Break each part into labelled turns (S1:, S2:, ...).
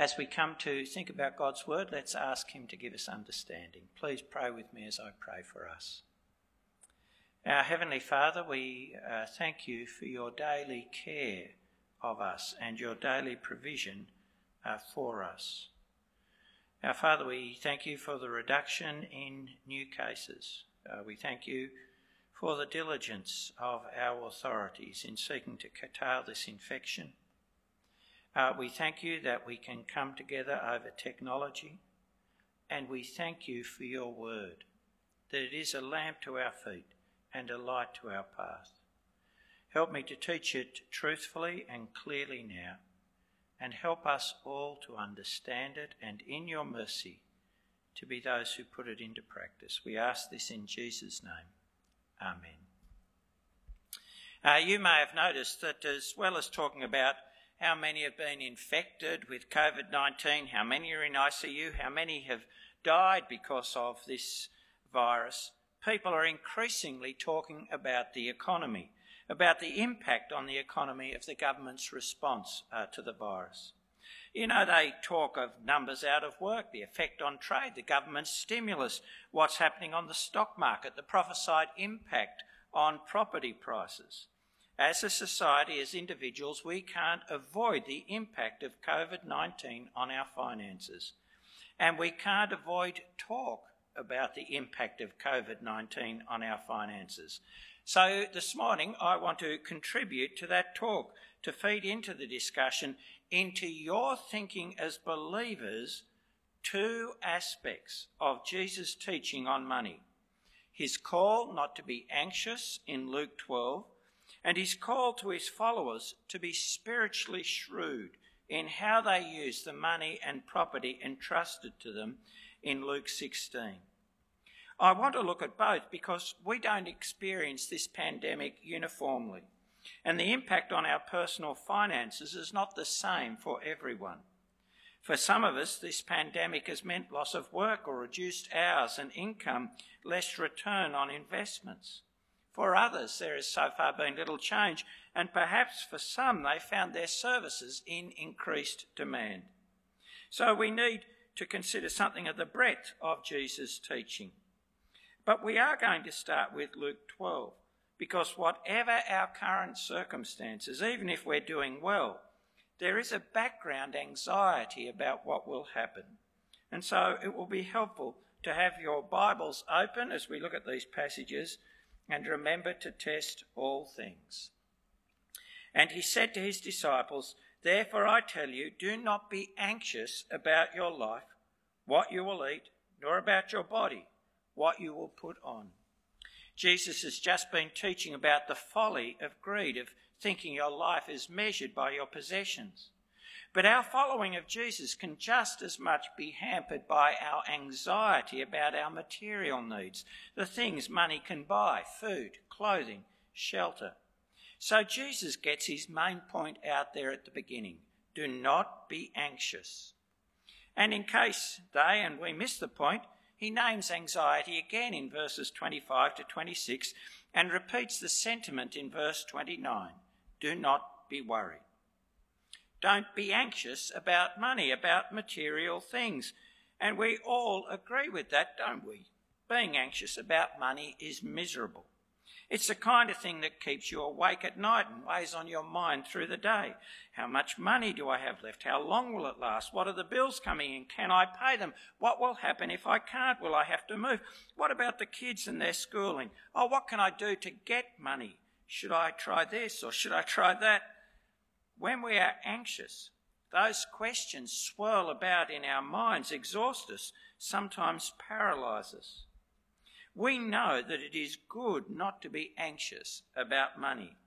S1: As we come to think about God's word, let's ask Him to give us understanding. Please pray with me as I pray for us. Our Heavenly Father, we uh, thank you for your daily care of us and your daily provision uh, for us. Our Father, we thank you for the reduction in new cases. Uh, we thank you for the diligence of our authorities in seeking to curtail this infection. Uh, we thank you that we can come together over technology, and we thank you for your word, that it is a lamp to our feet and a light to our path. Help me to teach it truthfully and clearly now, and help us all to understand it and in your mercy to be those who put it into practice. We ask this in Jesus' name. Amen. Uh, you may have noticed that as well as talking about how many have been infected with COVID 19, how many are in ICU, how many have died because of this virus, people are increasingly talking about the economy, about the impact on the economy of the government's response uh, to the virus. You know, they talk of numbers out of work, the effect on trade, the government's stimulus, what's happening on the stock market, the prophesied impact on property prices. As a society, as individuals, we can't avoid the impact of COVID 19 on our finances. And we can't avoid talk about the impact of COVID 19 on our finances. So, this morning, I want to contribute to that talk, to feed into the discussion into your thinking as believers two aspects of Jesus' teaching on money his call not to be anxious in Luke 12, and his call to his followers to be spiritually shrewd in how they use the money and property entrusted to them in Luke 16. I want to look at both because we don't experience this pandemic uniformly. And the impact on our personal finances is not the same for everyone. For some of us, this pandemic has meant loss of work or reduced hours and income, less return on investments. For others, there has so far been little change, and perhaps for some, they found their services in increased demand. So we need to consider something of the breadth of Jesus' teaching. But we are going to start with Luke 12 because whatever our current circumstances, even if we're doing well, there is a background anxiety about what will happen. And so it will be helpful to have your Bibles open as we look at these passages and remember to test all things. And he said to his disciples, Therefore I tell you, do not be anxious about your life, what you will eat, nor about your body, what you will put on. Jesus has just been teaching about the folly of greed, of thinking your life is measured by your possessions. But our following of Jesus can just as much be hampered by our anxiety about our material needs, the things money can buy food, clothing, shelter. So Jesus gets his main point out there at the beginning do not be anxious. And in case they and we miss the point, he names anxiety again in verses 25 to 26 and repeats the sentiment in verse 29 do not be worried. Don't be anxious about money, about material things. And we all agree with that, don't we? Being anxious about money is miserable. It's the kind of thing that keeps you awake at night and weighs on your mind through the day. How much money do I have left? How long will it last? What are the bills coming in? Can I pay them? What will happen if I can't? Will I have to move? What about the kids and their schooling? Oh, what can I do to get money? Should I try this or should I try that? When we are anxious, those questions swirl about in our minds, exhaust us, sometimes paralyze us. We know that it is good not to be anxious about money.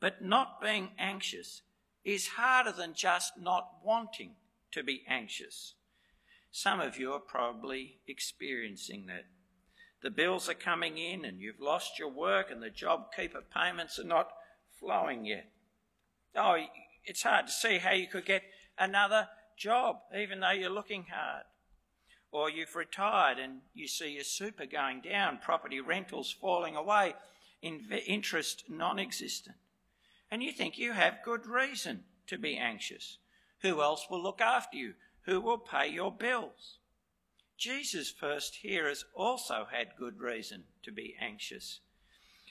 S1: But not being anxious is harder than just not wanting to be anxious. Some of you are probably experiencing that. The bills are coming in and you've lost your work and the JobKeeper payments are not flowing yet. Oh, it's hard to see how you could get another job even though you're looking hard or you've retired and you see your super going down, property rentals falling away, interest non existent. And you think you have good reason to be anxious. Who else will look after you? Who will pay your bills? Jesus' first hearers also had good reason to be anxious.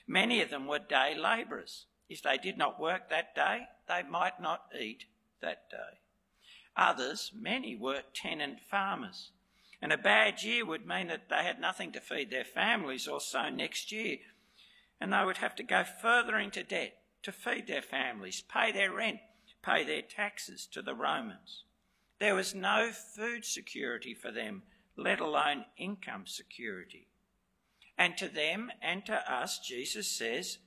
S1: Many of them were day labourers. If they did not work that day, they might not eat that day. Others, many, were tenant farmers. And a bad year would mean that they had nothing to feed their families or sow next year. And they would have to go further into debt to feed their families, pay their rent, pay their taxes to the Romans. There was no food security for them, let alone income security. And to them and to us, Jesus says,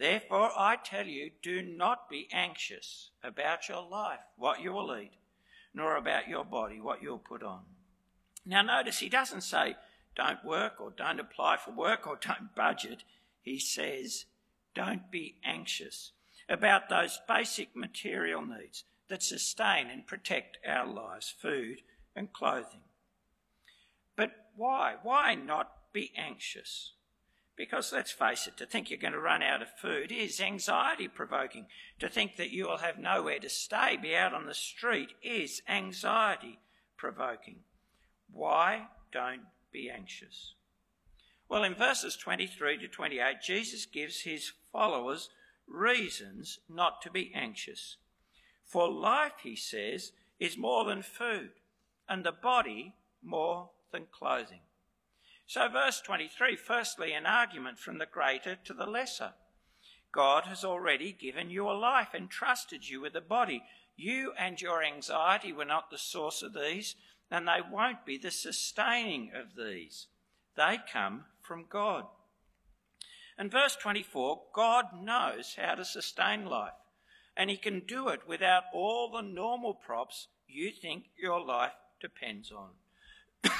S1: Therefore I tell you, do not be anxious about your life, what you will eat, nor about your body, what you'll put on. Now notice he doesn't say, don't work or don't apply for work or don't budget. He says, don't be anxious about those basic material needs that sustain and protect our lives food and clothing. But why? Why not be anxious? Because let's face it, to think you're going to run out of food is anxiety provoking. To think that you will have nowhere to stay, be out on the street, is anxiety provoking. Why don't be anxious? Well, in verses 23 to 28, Jesus gives his followers reasons not to be anxious. For life, he says, is more than food, and the body more than clothing. So, verse 23 firstly, an argument from the greater to the lesser. God has already given you a life and trusted you with a body. You and your anxiety were not the source of these, and they won't be the sustaining of these. They come from God. And verse 24 God knows how to sustain life, and He can do it without all the normal props you think your life depends on.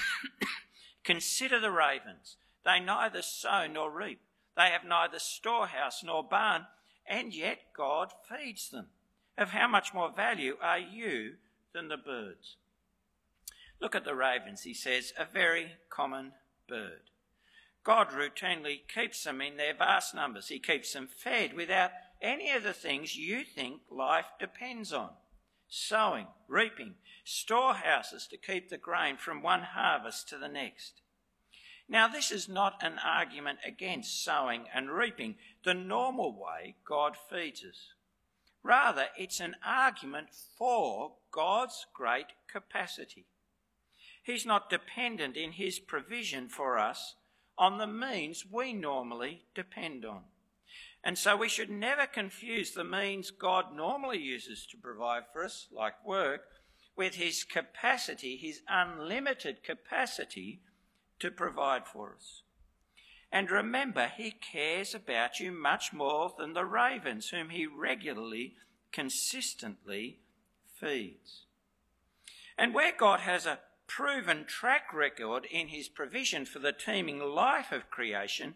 S1: Consider the ravens. They neither sow nor reap, they have neither storehouse nor barn, and yet God feeds them. Of how much more value are you than the birds? Look at the ravens, he says, a very common bird. God routinely keeps them in their vast numbers. He keeps them fed without any of the things you think life depends on sowing, reaping, storehouses to keep the grain from one harvest to the next. Now, this is not an argument against sowing and reaping, the normal way God feeds us. Rather, it's an argument for God's great capacity. He's not dependent in his provision for us on the means we normally depend on. And so we should never confuse the means God normally uses to provide for us, like work, with his capacity, his unlimited capacity to provide for us. And remember, he cares about you much more than the ravens, whom he regularly, consistently feeds. And where God has a proven track record in his provision for the teeming life of creation,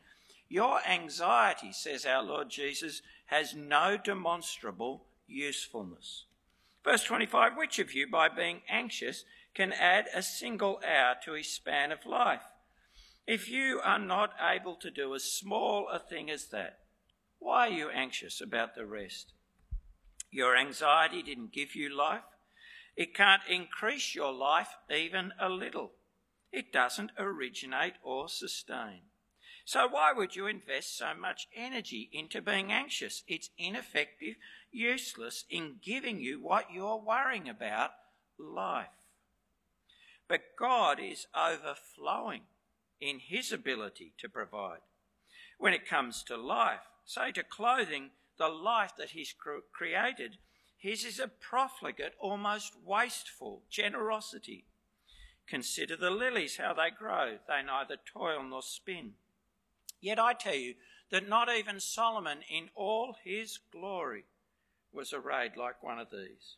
S1: your anxiety, says our Lord Jesus, has no demonstrable usefulness. Verse 25 Which of you, by being anxious, can add a single hour to his span of life? If you are not able to do as small a thing as that, why are you anxious about the rest? Your anxiety didn't give you life. It can't increase your life even a little. It doesn't originate or sustain. So why would you invest so much energy into being anxious? It's ineffective, useless in giving you what you're worrying about, life. But God is overflowing in his ability to provide. When it comes to life, say to clothing, the life that he's created his is a profligate, almost wasteful generosity. Consider the lilies, how they grow. They neither toil nor spin. Yet I tell you that not even Solomon in all his glory was arrayed like one of these.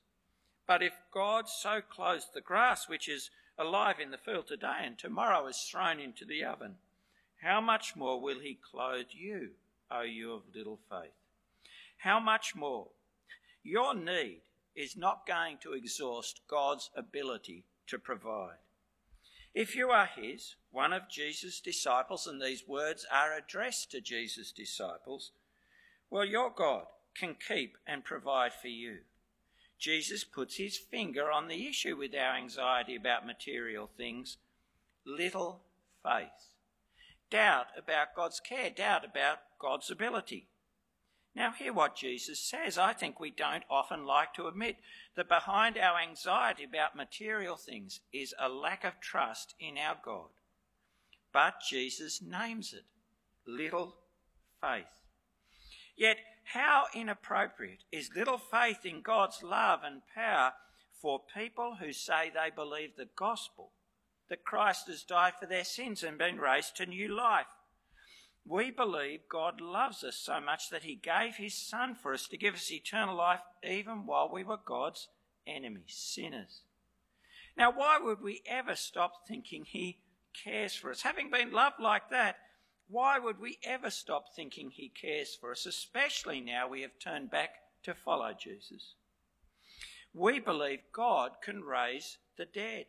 S1: But if God so clothes the grass, which is alive in the field today and tomorrow is thrown into the oven, how much more will he clothe you, O you of little faith? How much more? Your need is not going to exhaust God's ability to provide. If you are His, one of Jesus' disciples, and these words are addressed to Jesus' disciples, well, your God can keep and provide for you. Jesus puts his finger on the issue with our anxiety about material things little faith. Doubt about God's care, doubt about God's ability. Now, hear what Jesus says. I think we don't often like to admit that behind our anxiety about material things is a lack of trust in our God. But Jesus names it little faith. Yet, how inappropriate is little faith in God's love and power for people who say they believe the gospel, that Christ has died for their sins and been raised to new life? We believe God loves us so much that he gave his Son for us to give us eternal life even while we were God's enemies, sinners. Now, why would we ever stop thinking he cares for us? Having been loved like that, why would we ever stop thinking he cares for us, especially now we have turned back to follow Jesus? We believe God can raise the dead.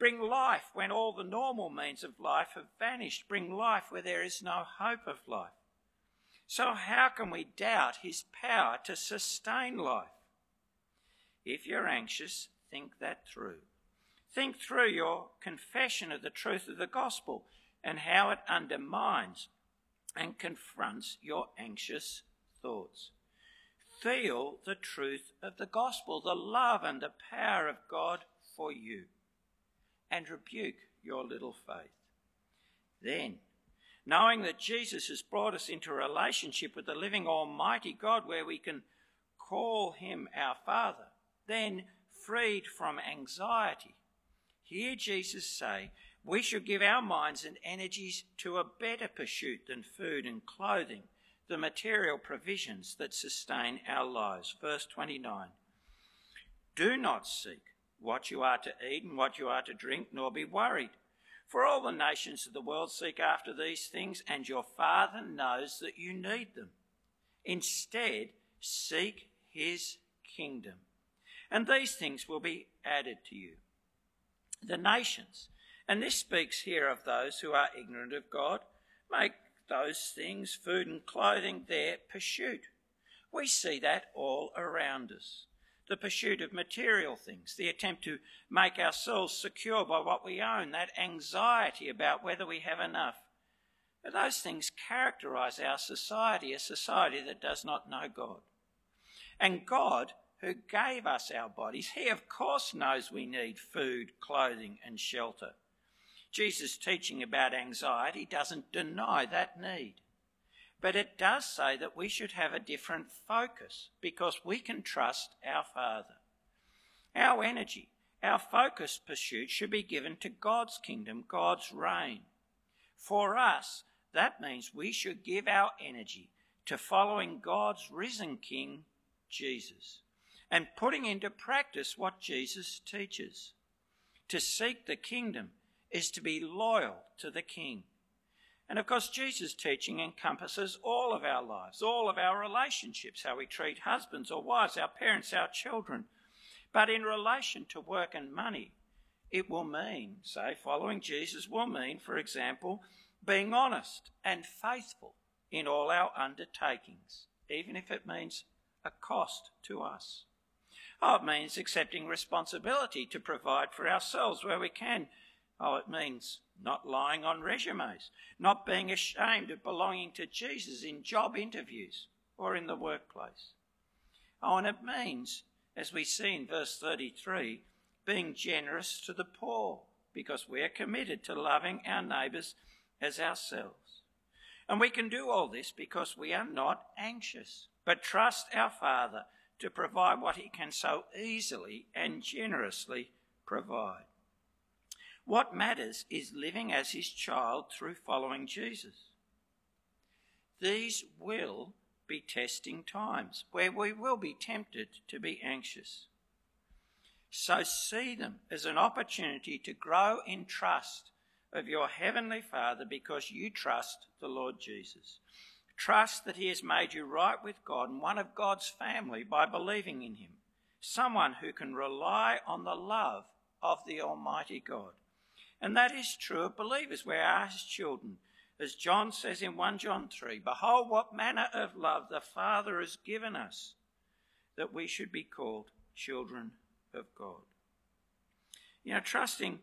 S1: Bring life when all the normal means of life have vanished. Bring life where there is no hope of life. So, how can we doubt his power to sustain life? If you're anxious, think that through. Think through your confession of the truth of the gospel and how it undermines and confronts your anxious thoughts. Feel the truth of the gospel, the love and the power of God for you and rebuke your little faith. Then, knowing that Jesus has brought us into a relationship with the living Almighty God where we can call him our Father, then freed from anxiety, hear Jesus say, we should give our minds and energies to a better pursuit than food and clothing, the material provisions that sustain our lives. Verse 29. Do not seek what you are to eat and what you are to drink, nor be worried. For all the nations of the world seek after these things, and your Father knows that you need them. Instead, seek his kingdom, and these things will be added to you. The nations, and this speaks here of those who are ignorant of God, make those things, food and clothing, their pursuit. We see that all around us the pursuit of material things, the attempt to make ourselves secure by what we own, that anxiety about whether we have enough. But those things characterize our society, a society that does not know God. And God, who gave us our bodies, He of course knows we need food, clothing, and shelter. Jesus' teaching about anxiety doesn't deny that need. But it does say that we should have a different focus because we can trust our Father. Our energy, our focus pursuit should be given to God's kingdom, God's reign. For us, that means we should give our energy to following God's risen King, Jesus, and putting into practice what Jesus teaches. To seek the kingdom is to be loyal to the King. And of course, Jesus' teaching encompasses all of our lives, all of our relationships, how we treat husbands or wives, our parents, our children. But in relation to work and money, it will mean, say, following Jesus will mean, for example, being honest and faithful in all our undertakings, even if it means a cost to us. Oh, it means accepting responsibility to provide for ourselves where we can. Oh, it means not lying on resumes, not being ashamed of belonging to Jesus in job interviews or in the workplace. Oh, and it means, as we see in verse 33, being generous to the poor because we are committed to loving our neighbours as ourselves. And we can do all this because we are not anxious, but trust our Father to provide what He can so easily and generously provide. What matters is living as his child through following Jesus. These will be testing times where we will be tempted to be anxious. So see them as an opportunity to grow in trust of your Heavenly Father because you trust the Lord Jesus. Trust that He has made you right with God and one of God's family by believing in Him. Someone who can rely on the love of the Almighty God. And that is true of believers. We are his children. As John says in 1 John 3 Behold, what manner of love the Father has given us, that we should be called children of God. You know, trusting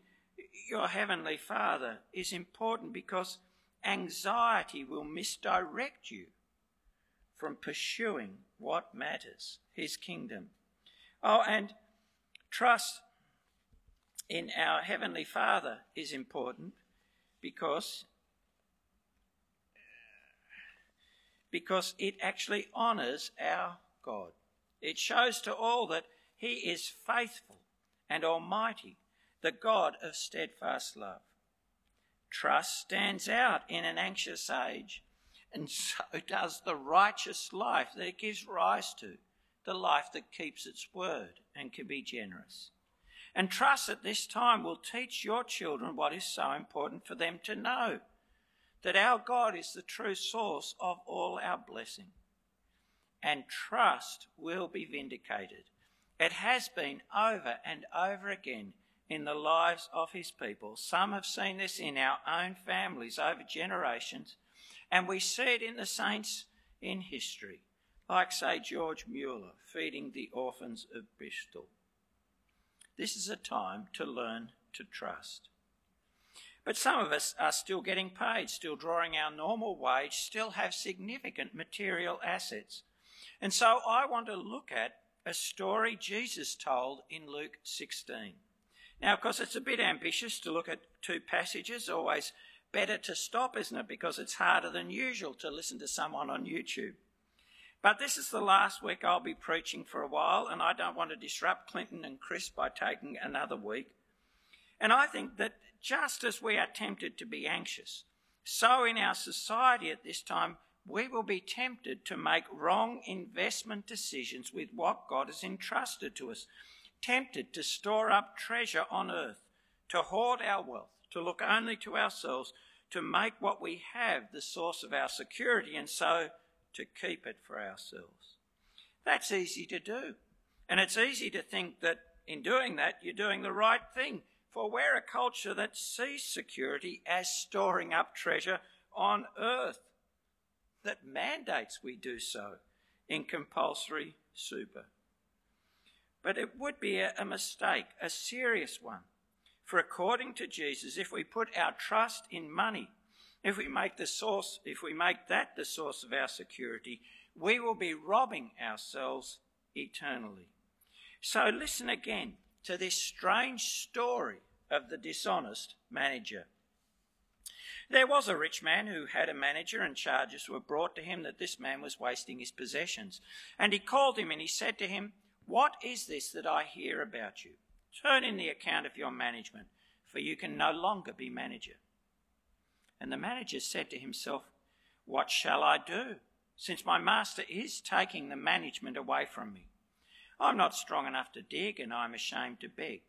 S1: your Heavenly Father is important because anxiety will misdirect you from pursuing what matters, His kingdom. Oh, and trust in our Heavenly Father is important because, because it actually honours our God. It shows to all that He is faithful and almighty, the God of steadfast love. Trust stands out in an anxious age, and so does the righteous life that it gives rise to, the life that keeps its word and can be generous. And trust at this time will teach your children what is so important for them to know that our God is the true source of all our blessing. And trust will be vindicated. It has been over and over again in the lives of his people. Some have seen this in our own families over generations, and we see it in the saints in history, like, say, George Mueller feeding the orphans of Bristol. This is a time to learn to trust. But some of us are still getting paid, still drawing our normal wage, still have significant material assets. And so I want to look at a story Jesus told in Luke 16. Now, of course, it's a bit ambitious to look at two passages, always better to stop, isn't it? Because it's harder than usual to listen to someone on YouTube. But this is the last week I'll be preaching for a while, and I don't want to disrupt Clinton and Chris by taking another week. And I think that just as we are tempted to be anxious, so in our society at this time, we will be tempted to make wrong investment decisions with what God has entrusted to us, tempted to store up treasure on earth, to hoard our wealth, to look only to ourselves, to make what we have the source of our security, and so to keep it for ourselves. That's easy to do. And it's easy to think that in doing that, you're doing the right thing. For we're a culture that sees security as storing up treasure on earth, that mandates we do so in compulsory super. But it would be a, mistake, a serious one. For according to Jesus, if we put our trust in money, if we make the source, if we make that the source of our security, we will be robbing ourselves eternally. So listen again to this strange story of the dishonest manager. There was a rich man who had a manager, and charges were brought to him that this man was wasting his possessions. And he called him and he said to him, What is this that I hear about you? Turn in the account of your management, for you can no longer be manager. And the manager said to himself, What shall I do, since my master is taking the management away from me? I'm not strong enough to dig, and I'm ashamed to beg.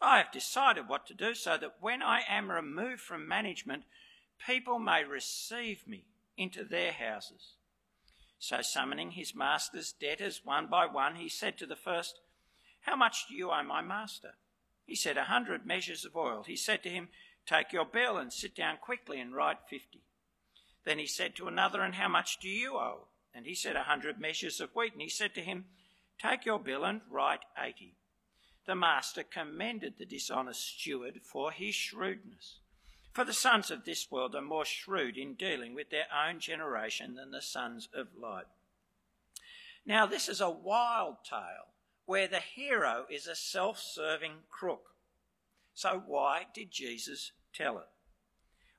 S1: I have decided what to do so that when I am removed from management, people may receive me into their houses. So, summoning his master's debtors one by one, he said to the first, How much do you owe my master? He said, A hundred measures of oil. He said to him, Take your bill and sit down quickly and write fifty. Then he said to another, And how much do you owe? And he said, A hundred measures of wheat. And he said to him, Take your bill and write eighty. The master commended the dishonest steward for his shrewdness. For the sons of this world are more shrewd in dealing with their own generation than the sons of light. Now, this is a wild tale where the hero is a self serving crook. So why did Jesus tell it?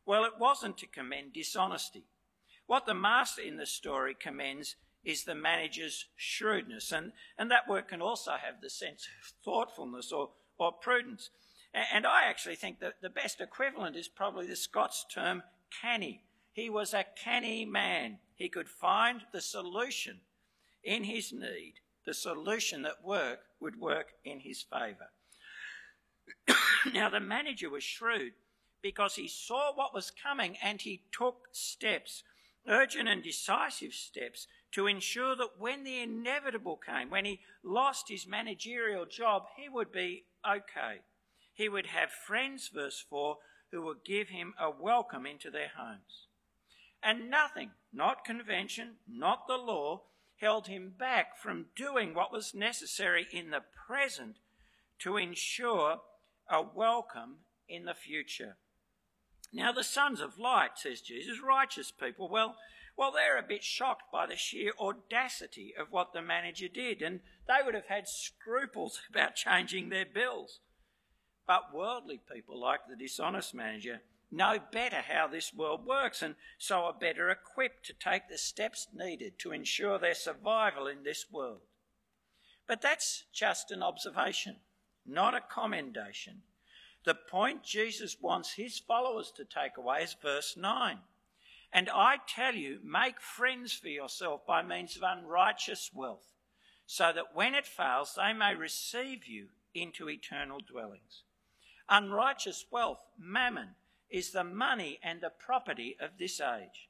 S1: Well, it wasn't to commend dishonesty. What the master in the story commends is the manager's shrewdness, and, and that word can also have the sense of thoughtfulness or, or prudence. And I actually think that the best equivalent is probably the Scots term canny. He was a canny man. He could find the solution in his need, the solution that work would work in his favour. now, the manager was shrewd because he saw what was coming and he took steps, urgent and decisive steps, to ensure that when the inevitable came, when he lost his managerial job, he would be okay. He would have friends, verse 4, who would give him a welcome into their homes. And nothing, not convention, not the law, held him back from doing what was necessary in the present to ensure a welcome in the future. Now, the sons of light, says Jesus, righteous people, well, well, they're a bit shocked by the sheer audacity of what the manager did, and they would have had scruples about changing their bills. But worldly people, like the dishonest manager, know better how this world works and so are better equipped to take the steps needed to ensure their survival in this world. But that's just an observation, not a commendation. The point Jesus wants his followers to take away is verse 9. And I tell you, make friends for yourself by means of unrighteous wealth, so that when it fails, they may receive you into eternal dwellings. Unrighteous wealth, mammon, is the money and the property of this age.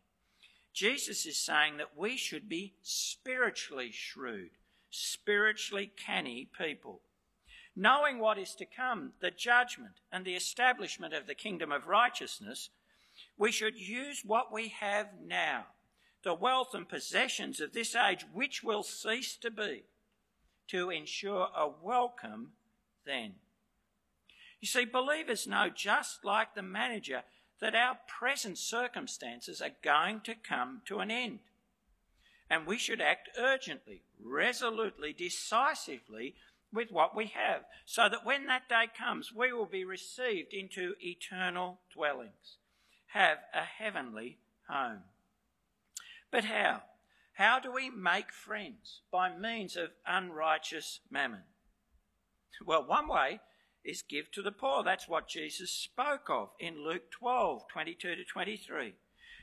S1: Jesus is saying that we should be spiritually shrewd, spiritually canny people. Knowing what is to come, the judgment and the establishment of the kingdom of righteousness, we should use what we have now, the wealth and possessions of this age, which will cease to be, to ensure a welcome then. You see, believers know, just like the manager, that our present circumstances are going to come to an end. And we should act urgently, resolutely, decisively with what we have, so that when that day comes, we will be received into eternal dwellings, have a heavenly home. But how? How do we make friends? By means of unrighteous mammon. Well, one way is give to the poor. That's what Jesus spoke of in Luke 12 22 to 23,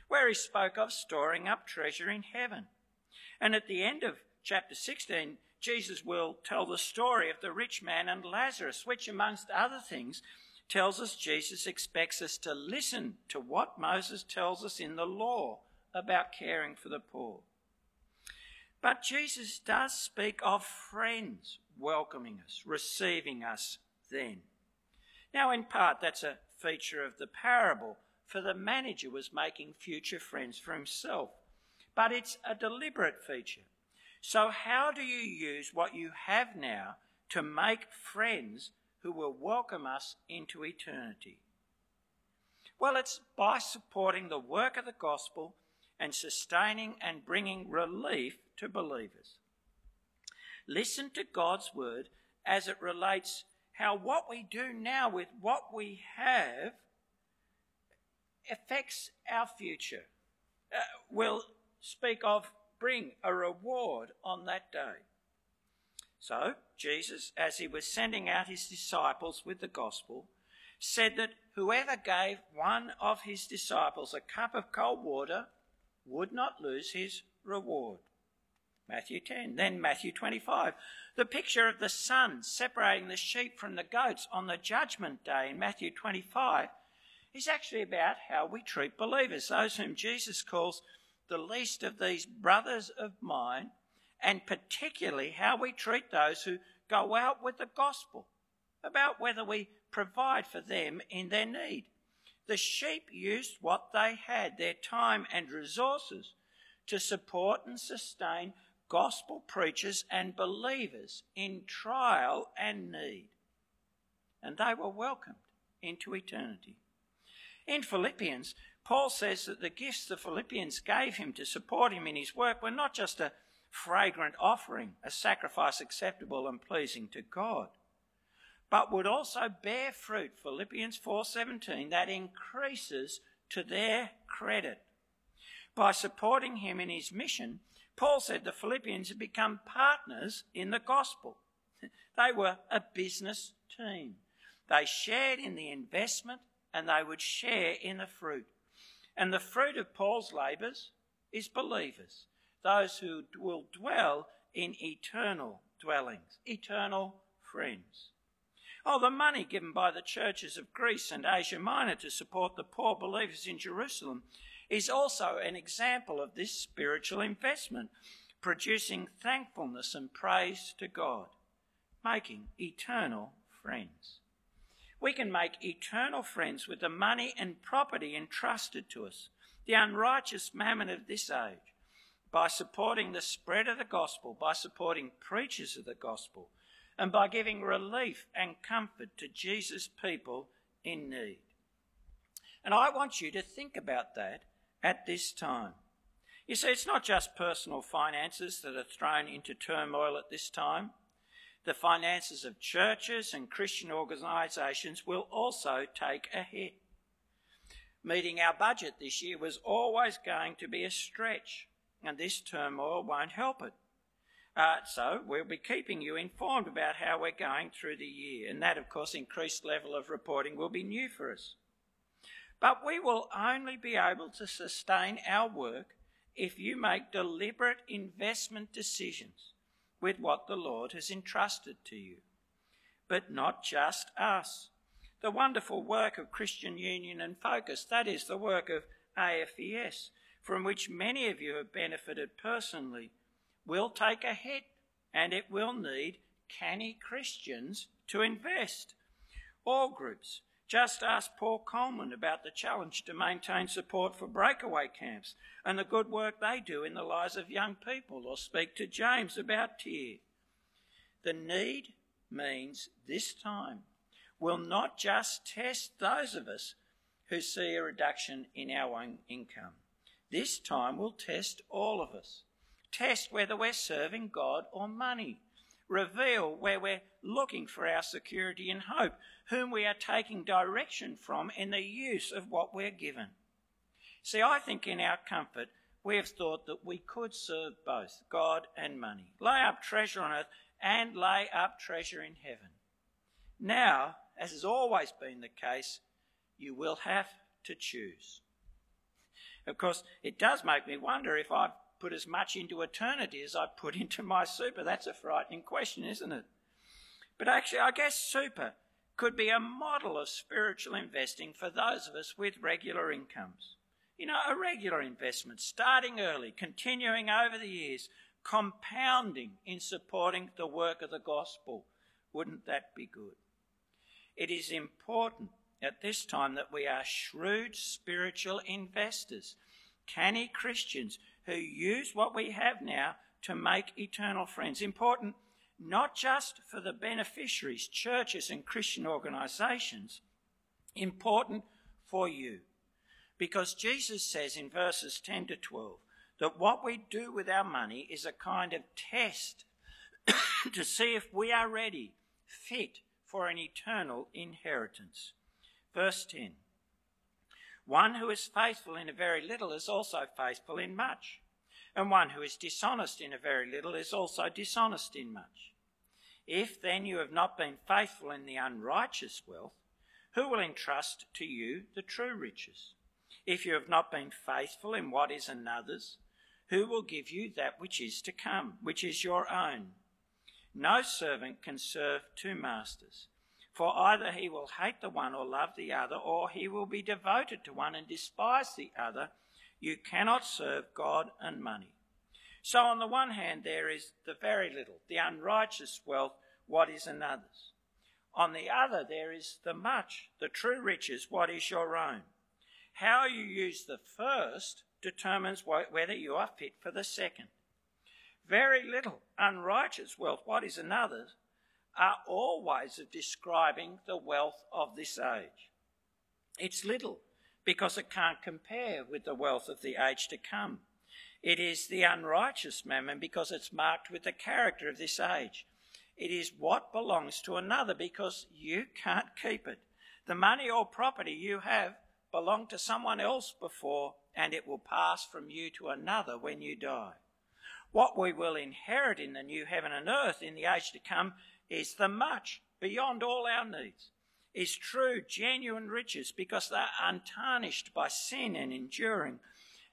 S1: where he spoke of storing up treasure in heaven. And at the end of chapter 16, Jesus will tell the story of the rich man and Lazarus, which, amongst other things, tells us Jesus expects us to listen to what Moses tells us in the law about caring for the poor. But Jesus does speak of friends welcoming us, receiving us then. Now, in part, that's a feature of the parable, for the manager was making future friends for himself. But it's a deliberate feature. So, how do you use what you have now to make friends who will welcome us into eternity? Well, it's by supporting the work of the gospel and sustaining and bringing relief to believers. Listen to God's word as it relates how what we do now with what we have affects our future. Uh, will speak of bring a reward on that day. So, Jesus, as he was sending out his disciples with the gospel, said that whoever gave one of his disciples a cup of cold water would not lose his reward. Matthew 10. Then Matthew 25. The picture of the Son separating the sheep from the goats on the judgment day in Matthew 25 is actually about how we treat believers, those whom Jesus calls the least of these brothers of mine, and particularly how we treat those who go out with the gospel, about whether we provide for them in their need. The sheep used what they had, their time and resources, to support and sustain gospel preachers and believers in trial and need. And they were welcomed into eternity. In Philippians, Paul says that the gifts the Philippians gave him to support him in his work were not just a fragrant offering, a sacrifice acceptable and pleasing to God, but would also bear fruit, Philippians 4:17, that increases to their credit. By supporting him in his mission, Paul said the Philippians had become partners in the gospel. They were a business team. They shared in the investment and they would share in the fruit. And the fruit of Paul's labours is believers, those who will dwell in eternal dwellings, eternal friends. Oh, the money given by the churches of Greece and Asia Minor to support the poor believers in Jerusalem is also an example of this spiritual investment, producing thankfulness and praise to God, making eternal friends. We can make eternal friends with the money and property entrusted to us, the unrighteous mammon of this age, by supporting the spread of the gospel, by supporting preachers of the gospel, and by giving relief and comfort to Jesus' people in need. And I want you to think about that at this time. You see, it's not just personal finances that are thrown into turmoil at this time. The finances of churches and Christian organisations will also take a hit. Meeting our budget this year was always going to be a stretch, and this turmoil won't help it. Uh, so we'll be keeping you informed about how we're going through the year, and that, of course, increased level of reporting will be new for us. But we will only be able to sustain our work if you make deliberate investment decisions with what the Lord has entrusted to you. But not just us. The wonderful work of Christian Union and Focus, that is the work of AFES, from which many of you have benefited personally will take a hit and it will need canny Christians to invest. All groups. Just ask Paul Coleman about the challenge to maintain support for breakaway camps and the good work they do in the lives of young people, or speak to James about TEAR. The need means this time will not just test those of us who see a reduction in our own income. This time will test all of us test whether we're serving God or money, reveal where we're looking for our security and hope, whom we are taking direction from in the use of what we're given. See, I think in our comfort, we have thought that we could serve both God and money, lay up treasure on earth and lay up treasure in heaven. Now, as has always been the case, you will have to choose. Of course, it does make me wonder if I've put as much into eternity as I put into my super? That's a frightening question, isn't it? But actually, I guess super could be a model of spiritual investing for those of us with regular incomes. You know, a regular investment, starting early, continuing over the years, compounding in supporting the work of the gospel. Wouldn't that be good? It is important at this time that we are shrewd spiritual investors, canny Christians who use what we have now to make eternal friends. Important not just for the beneficiaries, churches, and Christian organisations, important for you. Because Jesus says in verses 10 to 12 that what we do with our money is a kind of test to see if we are ready, fit for an eternal inheritance. Verse 10 one who is faithful in a very little is also faithful in much, and one who is dishonest in a very little is also dishonest in much. If then you have not been faithful in the unrighteous wealth, who will entrust to you the true riches? If you have not been faithful in what is another's, who will give you that which is to come, which is your own? No servant can serve two masters. For either he will hate the one or love the other, or he will be devoted to one and despise the other. You cannot serve God and money. So, on the one hand, there is the very little, the unrighteous wealth, what is another's. On the other, there is the much, the true riches, what is your own. How you use the first determines whether you are fit for the second. Very little unrighteous wealth, what is another's, are all ways of describing the wealth of this age. It's little because it can't compare with the wealth of the age to come. It is the unrighteous mammon because it's marked with the character of this age. It is what belongs to another because you can't keep it. The money or property you have belonged to someone else before and it will pass from you to another when you die. What we will inherit in the new heaven and earth in the age to come is the much beyond all our needs, is true, genuine riches because they are untarnished by sin and enduring,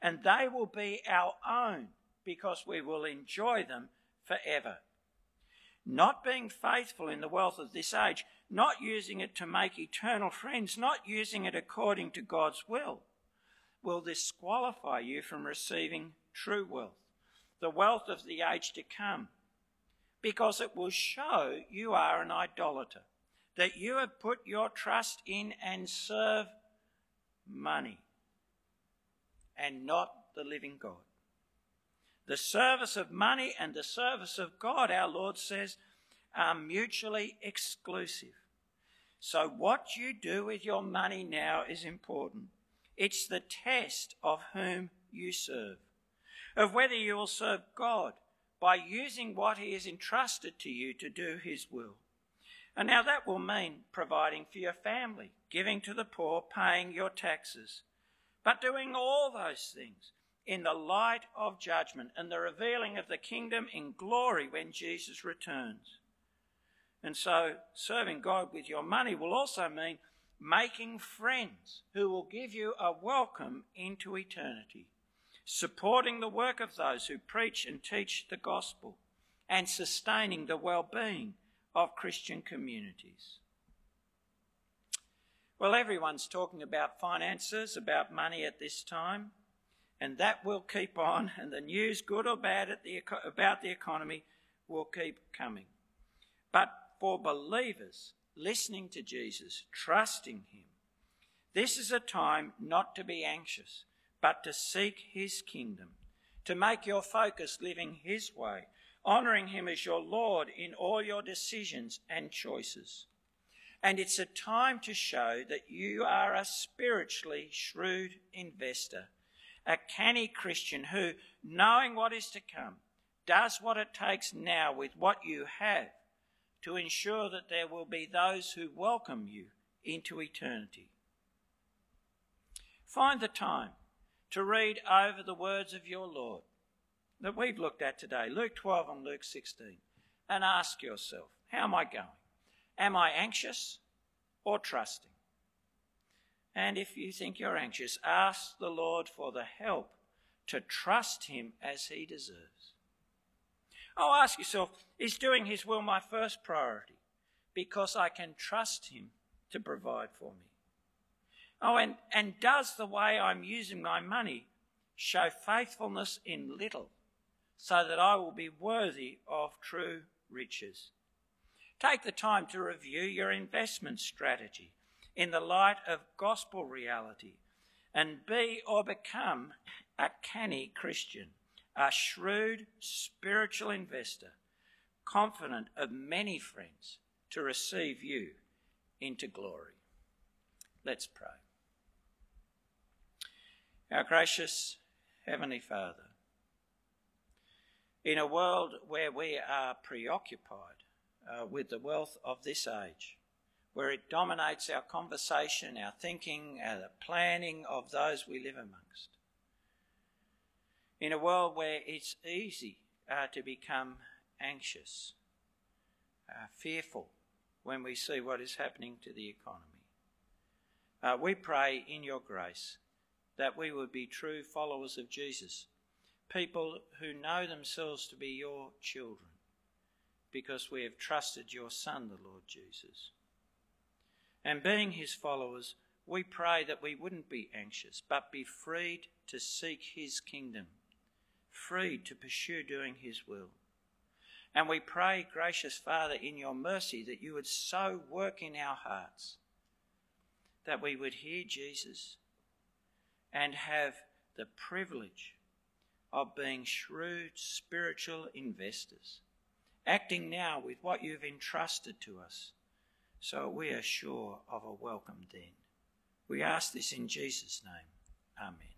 S1: and they will be our own because we will enjoy them forever. Not being faithful in the wealth of this age, not using it to make eternal friends, not using it according to God's will, will disqualify you from receiving true wealth, the wealth of the age to come because it will show you are an idolater, that you have put your trust in and serve money and not the living God. The service of money and the service of God, our Lord says, are mutually exclusive. So, what you do with your money now is important. It's the test of whom you serve, of whether you will serve God by using what He has entrusted to you to do His will. And now that will mean providing for your family, giving to the poor, paying your taxes, but doing all those things in the light of judgment and the revealing of the kingdom in glory when Jesus returns. And so, serving God with your money will also mean making friends who will give you a welcome into eternity, supporting the work of those who preach and teach the gospel, and sustaining the well being of Christian communities. Well, everyone's talking about finances, about money at this time, and that will keep on, and the news, good or bad, the, about the economy will keep coming. But for believers listening to Jesus, trusting Him, this is a time not to be anxious, but to seek His kingdom, to make your focus living His way, honouring Him as your Lord in all your decisions and choices. And it's a time to show that you are a spiritually shrewd investor, a canny Christian who, knowing what is to come, does what it takes now with what you have to ensure that there will be those who welcome you into eternity. Find the time to read over the words of your Lord that we've looked at today, Luke 12 and Luke 16, and ask yourself, how am I going? Am I anxious or trusting? And if you think you're anxious, ask the Lord for the help to trust Him as He deserves. Oh, ask yourself, is doing His will my first priority? Because I can trust Him to provide for me. Oh, and, and does the way I'm using my money show faithfulness in little so that I will be worthy of true riches? Take the time to review your investment strategy in the light of gospel reality and be or become a canny Christian a shrewd spiritual investor, confident of many friends to receive you into glory. Let's pray. Our gracious Heavenly Father, in a world where we are preoccupied uh, with the wealth of this age, where it dominates our conversation, our thinking, our planning of those we live amongst, in a world where it's easy uh, to become anxious, uh, fearful when we see what is happening to the economy. Uh, we pray in your grace that we would be true followers of Jesus, people who know themselves to be your children, because we have trusted your Son, the Lord Jesus. And being his followers, we pray that we wouldn't be anxious, but be freed to seek his kingdom freed to pursue doing His will. And we pray, gracious Father, in your mercy, that you would so work in our hearts that we would hear Jesus and have the privilege of being shrewd spiritual investors, acting now with what you've entrusted to us, so we are sure of a welcome then. We ask this in Jesus' name. Amen.